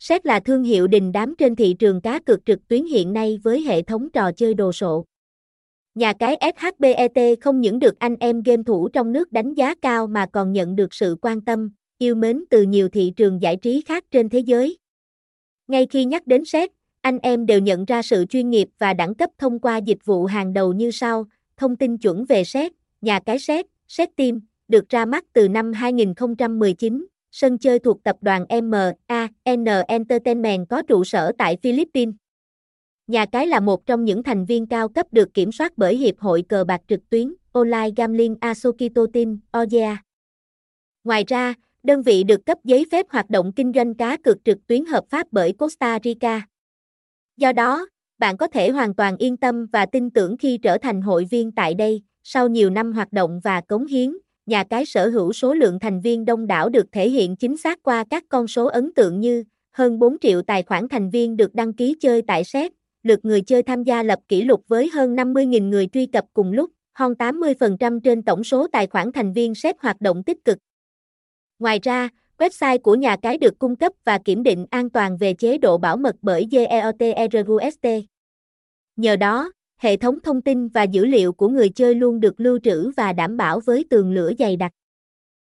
Xét là thương hiệu đình đám trên thị trường cá cược trực tuyến hiện nay với hệ thống trò chơi đồ sộ. Nhà cái SHBET không những được anh em game thủ trong nước đánh giá cao mà còn nhận được sự quan tâm, yêu mến từ nhiều thị trường giải trí khác trên thế giới. Ngay khi nhắc đến xét, anh em đều nhận ra sự chuyên nghiệp và đẳng cấp thông qua dịch vụ hàng đầu như sau, thông tin chuẩn về xét, nhà cái xét, xét tim, được ra mắt từ năm 2019, sân chơi thuộc tập đoàn MAN Entertainment có trụ sở tại Philippines. Nhà cái là một trong những thành viên cao cấp được kiểm soát bởi Hiệp hội cờ bạc trực tuyến Online Gambling Association, OGA. Ngoài ra, đơn vị được cấp giấy phép hoạt động kinh doanh cá cược trực tuyến hợp pháp bởi Costa Rica. Do đó, bạn có thể hoàn toàn yên tâm và tin tưởng khi trở thành hội viên tại đây, sau nhiều năm hoạt động và cống hiến, nhà cái sở hữu số lượng thành viên đông đảo được thể hiện chính xác qua các con số ấn tượng như hơn 4 triệu tài khoản thành viên được đăng ký chơi tại SET, lượt người chơi tham gia lập kỷ lục với hơn 50.000 người truy cập cùng lúc, hơn 80% trên tổng số tài khoản thành viên SET hoạt động tích cực. Ngoài ra, website của nhà cái được cung cấp và kiểm định an toàn về chế độ bảo mật bởi GEOTRUST. Nhờ đó, hệ thống thông tin và dữ liệu của người chơi luôn được lưu trữ và đảm bảo với tường lửa dày đặc.